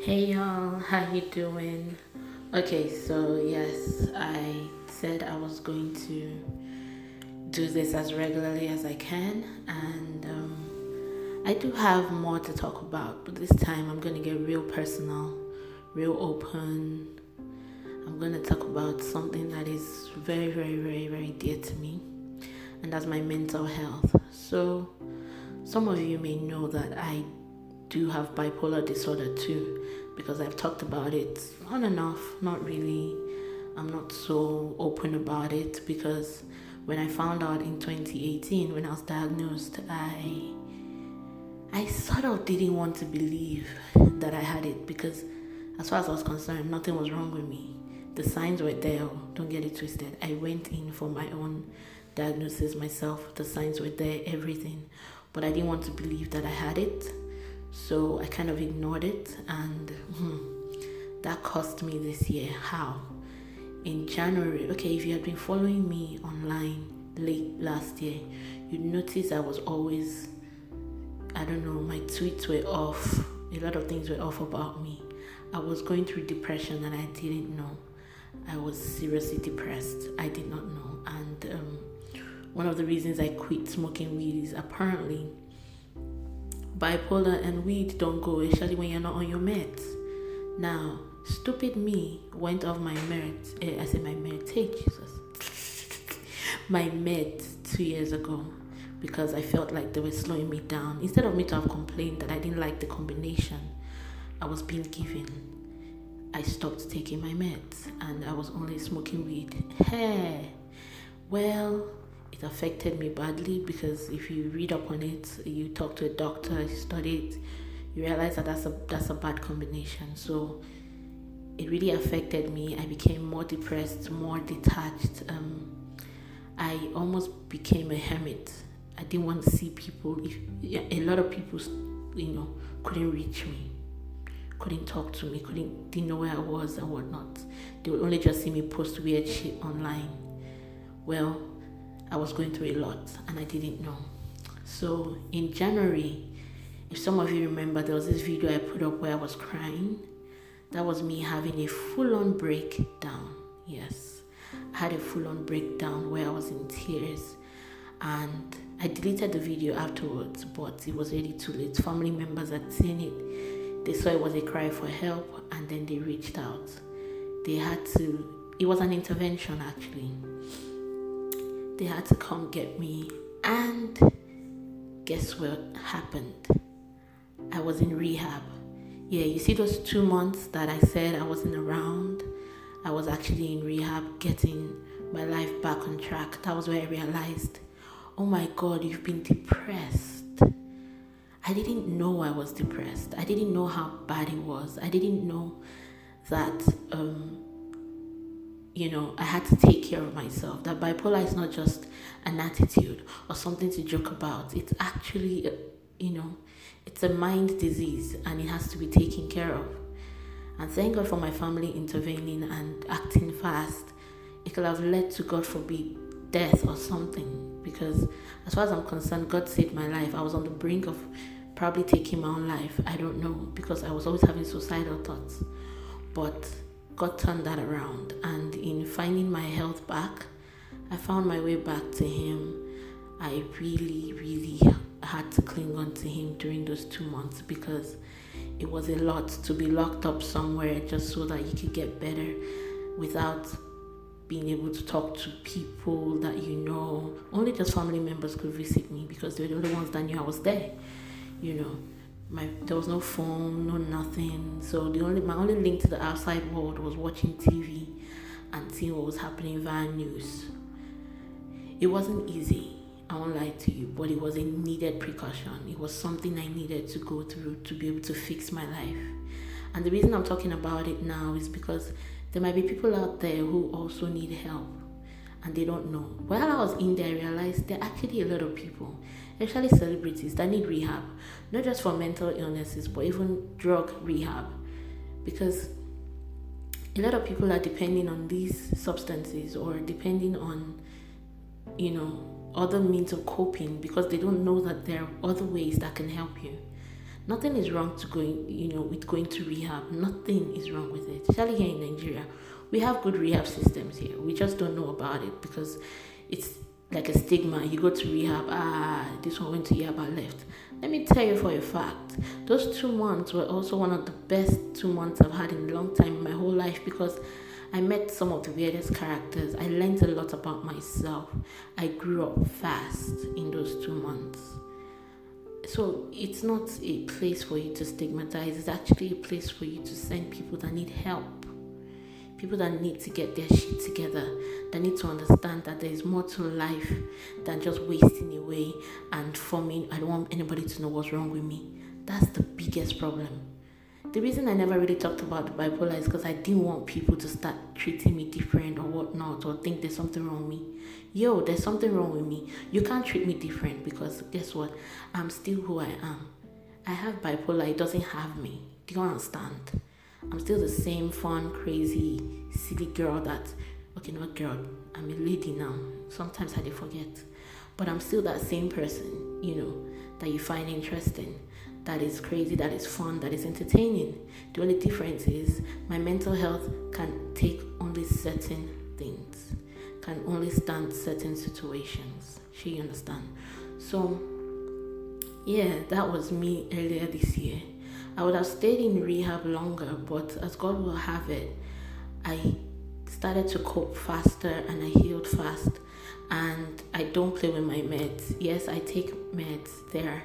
Hey y'all, how you doing? Okay, so yes, I said I was going to do this as regularly as I can, and um, I do have more to talk about, but this time I'm to get real personal, real open. I'm to talk about something that is very, very, very, very dear to me, and that's my mental health. So, some of you may know that I do have bipolar disorder too because I've talked about it on and off, not really. I'm not so open about it because when I found out in 2018 when I was diagnosed, I I sort of didn't want to believe that I had it because as far as I was concerned, nothing was wrong with me. The signs were there, don't get it twisted. I went in for my own diagnosis myself. The signs were there, everything. But I didn't want to believe that I had it so I kind of ignored it, and hmm, that cost me this year. How? In January, okay, if you had been following me online late last year, you'd notice I was always, I don't know, my tweets were off. A lot of things were off about me. I was going through depression and I didn't know. I was seriously depressed. I did not know. And um, one of the reasons I quit smoking weed is apparently bipolar and weed don't go, especially when you're not on your meds. Now, stupid me went off my meds. Eh, I said my meds. Hey, Jesus. my meds two years ago because I felt like they were slowing me down. Instead of me to have complained that I didn't like the combination I was being given, I stopped taking my meds and I was only smoking weed. Hey, well, it affected me badly because if you read up on it, you talk to a doctor, you study it, you realize that that's a that's a bad combination. So it really affected me. I became more depressed, more detached. Um, I almost became a hermit. I didn't want to see people. If a lot of people, you know, couldn't reach me, couldn't talk to me, couldn't didn't know where I was and whatnot. They would only just see me post weird shit online. Well, I was going through a lot and I didn't know. So in January, if some of you remember, there was this video I put up where I was crying. That was me having a full on breakdown. Yes, I had a full on breakdown where I was in tears. And I deleted the video afterwards, but it was already too late. Family members had seen it. They saw it was a cry for help and then they reached out. They had to, it was an intervention actually they had to come get me. And guess what happened? I was in rehab. Yeah, you see those two months that I said I wasn't around? I was actually in rehab getting my life back on track. That was where I realized, oh my God, you've been depressed. I didn't know I was depressed. I didn't know how bad it was. I didn't know that um, you know, I had to take care of myself. That bipolar is not just an attitude or something to joke about. It's actually, uh, you know, it's a mind disease and it has to be taken care of. And thank God for my family intervening and acting fast. It could have led to, God forbid, death or something. Because as far as I'm concerned, God saved my life. I was on the brink of probably taking my own life. I don't know because I was always having suicidal thoughts. But God turned that around. And in finding my health back, I found my way back to Him. I really, really had to cling on to Him during those two months because it was a lot to be locked up somewhere just so that you could get better without being able to talk to people that you know. Only just family members could visit me because they were the only ones that knew I was there, you know my there was no phone, no nothing. So the only my only link to the outside world was watching TV and seeing what was happening via news. It wasn't easy, I won't lie to you, but it was a needed precaution. It was something I needed to go through to be able to fix my life. And the reason I'm talking about it now is because there might be people out there who also need help and they don't know. While I was in there, I realized there are actually a lot of people especially celebrities that need rehab, not just for mental illnesses, but even drug rehab. Because a lot of people are depending on these substances or depending on, you know, other means of coping because they don't know that there are other ways that can help you. Nothing is wrong to going, you know, with going to rehab. Nothing is wrong with it. Especially here in Nigeria, we have good rehab systems here. We just don't know about it because it's like a stigma. You go to rehab, ah, this one went to rehab, I left. Let me tell you for a fact, those two months were also one of the best two months I've had in a long time in my whole life because I met some of the weirdest characters. I learned a lot about myself. I grew up fast in those two months. So it's not a place for you to stigmatize, it's actually a place for you to send people that need help. People that need to get their shit together, that need to understand that there is more to life than just wasting away and forming. I don't want anybody to know what's wrong with me. That's the biggest problem the reason I never really talked about bipolar is because I didn't want people to start treating me different or whatnot or think there's something wrong with me. Yo, there's something wrong with me. You can't treat me different because guess what? I'm still who I am. I have bipolar, it doesn't have me. Do you understand? I'm still the same fun, crazy, silly girl that, okay, not girl, I'm a lady now. Sometimes I forget. But I'm still that same person, you know, that you find interesting that is crazy, that is fun, that is entertaining. The only difference is my mental health can take only certain things, can only stand certain situations. She understand. So yeah, that was me earlier this year. I would have stayed in rehab longer, but as God will have it, I started to cope faster and I healed fast. And I don't play with my meds. Yes, I take meds there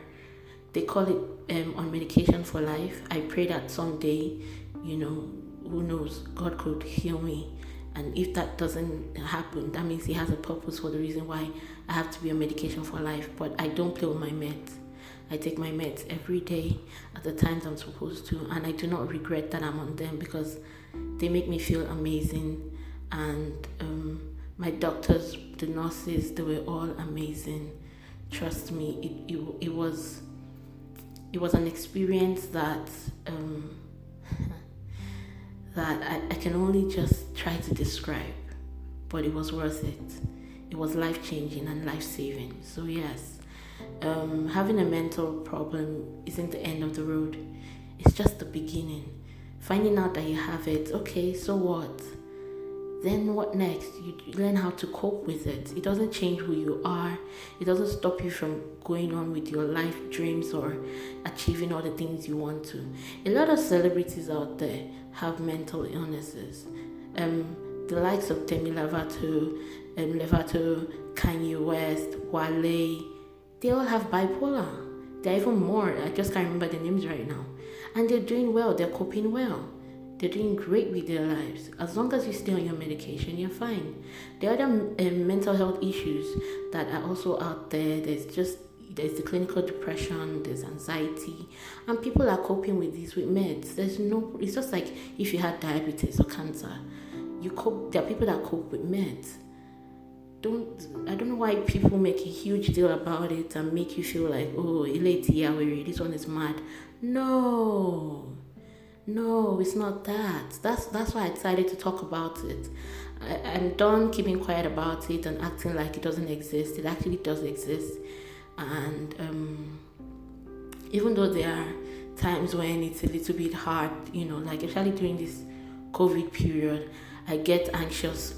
they call it um, on medication for life. I pray that someday, you know, who knows, God could heal me. And if that doesn't happen, that means He has a purpose for the reason why I have to be on medication for life. But I don't play with my meds. I take my meds every day at the times I'm supposed to, and I do not regret that I'm on them because they make me feel amazing. And um, my doctors, the nurses, they were all amazing. Trust me, it, it, it was it was an experience that um, that I, I can only just try to describe, but it was worth it. It was life changing and life saving. So yes, um, having a mental problem isn't the end of the road. It's just the beginning. Finding out that you have it, okay, so what? then what next? You learn how to cope with it. It doesn't change who you are. It doesn't stop you from going on with your life dreams or achieving all the things you want to. A lot of celebrities out there have mental illnesses. Um, the likes of Demi Lovato, um, Lovato, Kanye West, Wale, they all have bipolar. They're even more. I just can't remember the names right now. And they're doing well. They're coping well they're doing great with their lives. As long as you stay on your medication, you're fine. The other um, mental health issues that are also out there, there's just there's the clinical depression, there's anxiety, and people are coping with these with meds. There's no, it's just like if you had diabetes or cancer, you cope. There are people that cope with meds. Don't I don't know why people make a huge deal about it and make you feel like oh, this one is mad. No, no, it's not that. That's that's why I decided to talk about it. I, I'm done keeping quiet about it and acting like it doesn't exist. It actually does exist, and um, even though there are times when it's a little bit hard, you know, like especially during this COVID period, I get anxious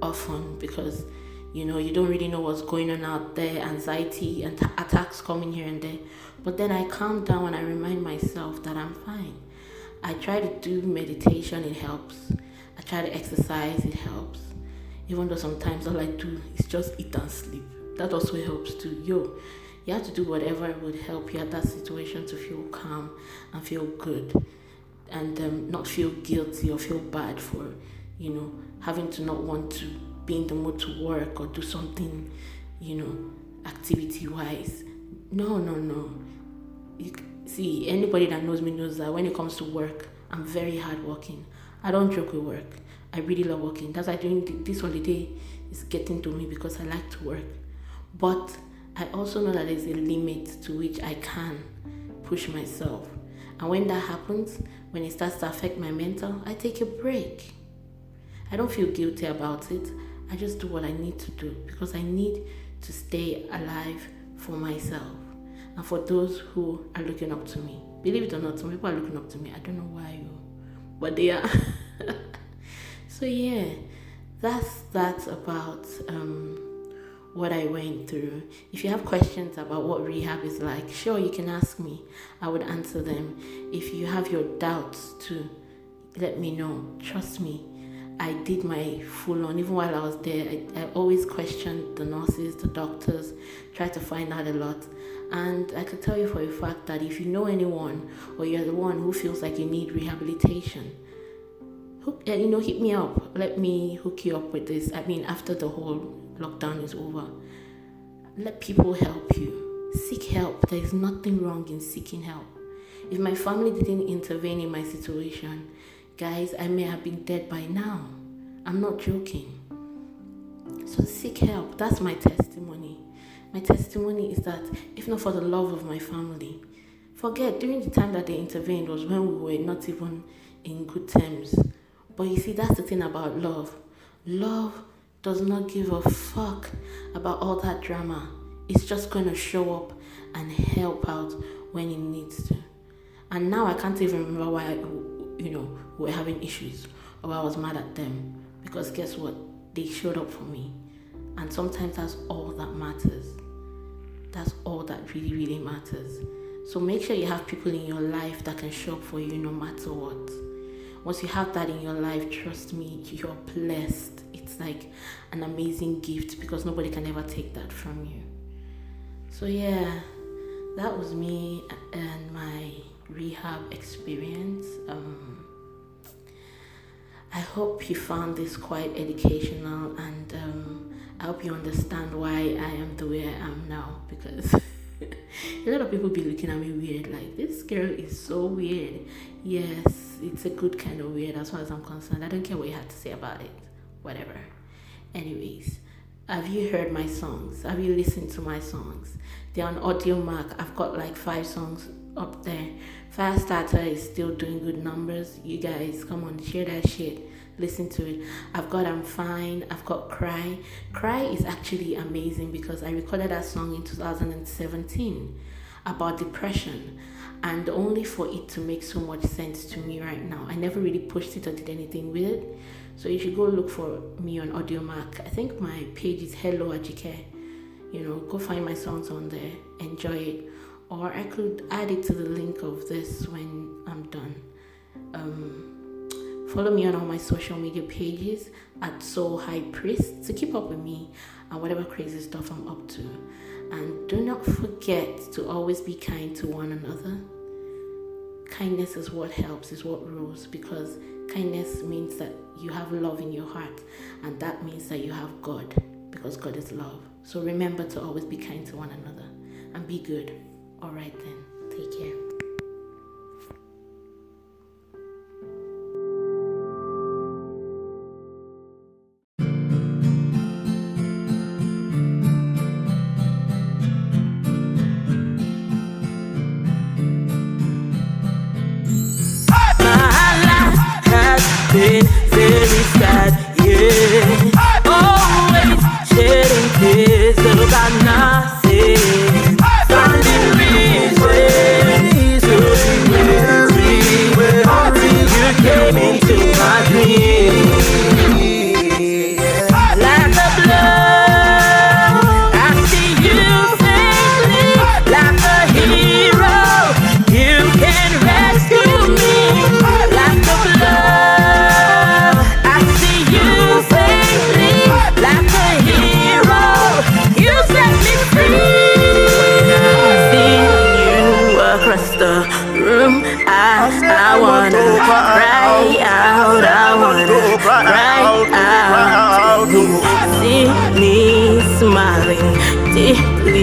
often because you know you don't really know what's going on out there, anxiety and t- attacks coming here and there. But then I calm down and I remind myself that I'm fine I try to do meditation, it helps. I try to exercise, it helps. Even though sometimes all I do is just eat and sleep. That also helps too. Yo, you have to do whatever would help you at that situation to feel calm and feel good and um, not feel guilty or feel bad for, you know, having to not want to be in the mood to work or do something, you know, activity wise. No, no, no. You, See, anybody that knows me knows that when it comes to work, I'm very hardworking. I don't joke with work. I really love working. That's why doing this holiday is getting to me because I like to work. But I also know that there's a limit to which I can push myself. And when that happens, when it starts to affect my mental, I take a break. I don't feel guilty about it. I just do what I need to do because I need to stay alive for myself. and for those who are looking up to me. Believe it or not, some people are looking up to me. I don't know why, but they are. so yeah, that's that's about um, what I went through. If you have questions about what rehab is like, sure you can ask me. I would answer them. If you have your doubts too, let me know. Trust me, I did my full on. Even while I was there, I, I always questioned the nurses, the doctors, tried to find out a lot. And I could tell you for a fact that if you know anyone or you're the one who feels like you need rehabilitation, hook, uh, you know, hit me up. Let me hook you up with this. I mean, after the whole lockdown is over, let people help you. Seek help. There is nothing wrong in seeking help. If my family didn't intervene in my situation, guys, I may have been dead by now. I'm not joking. So seek help. That's my testimony. My testimony is that if not for the love of my family, forget during the time that they intervened was when we were not even in good terms. But you see, that's the thing about love. Love does not give a fuck about all that drama. It's just going to show up and help out when it needs to. And now I can't even remember why, you know, we were having issues or I was mad at them. Because guess what? They showed up for me. And sometimes that's all that matters. That's all that really, really matters. So make sure you have people in your life that can show up for you no matter what. Once you have that in your life, trust me, you're blessed. It's like an amazing gift because nobody can ever take that from you. So, yeah, that was me and my rehab experience. Um, I hope you found this quite educational and um, I hope you understand why I am the way I am now because a lot of people be looking at me weird like this girl is so weird. Yes, it's a good kind of weird as far as I'm concerned. I don't care what you have to say about it. Whatever. Anyways, have you heard my songs? Have you listened to my songs? They're on Audiomack. I've got like five songs up there. Firestarter is still doing good numbers. You guys, come on, share that shit. Listen to it. I've got I'm Fine. I've got Cry. Cry is actually amazing because I recorded that song in 2017 about depression and only for it to make so much sense to me right now. I never really pushed it or did anything with it. So you should go look for me on Audiomack. I think my page is Hello Ajike. You know, go find my songs on there. Enjoy it or I could add it to the link of this when I'm done. Um, follow me on all my social media pages at Soul High Priest to keep up with me and whatever crazy stuff I'm up to. And do not forget to always be kind to one another. Kindness is what helps, is what rules, because kindness means that you have love in your heart, and that means that you have God, because God is love. So remember to always be kind to one another and be good. All right, then. Take care.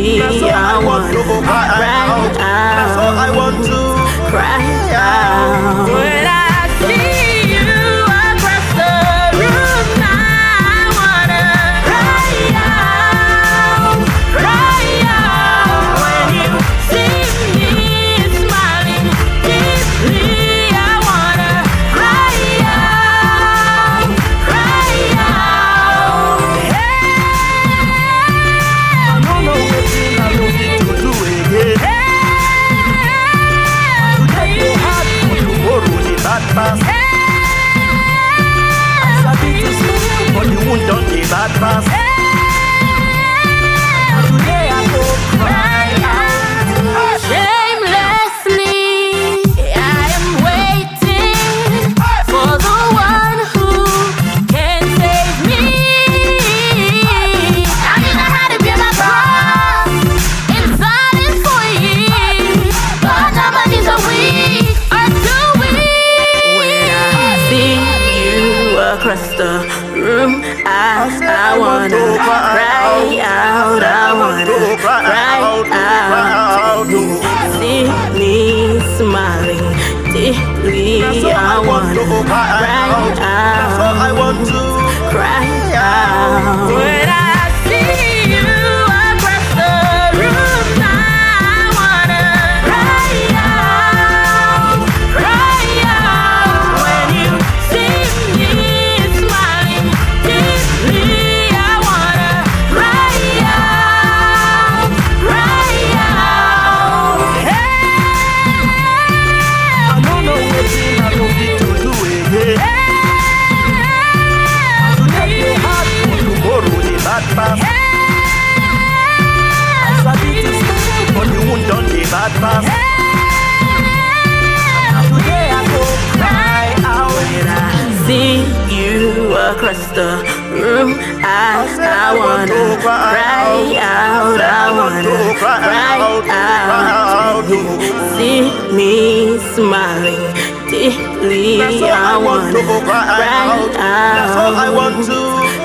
Deeply. I wanna cry out. That's all I want to cry out. When I over you across the room. I, I, I wanna cry out, I wanna cry out. See me smiling deeply. I wanna cry out,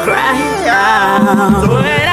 cry out.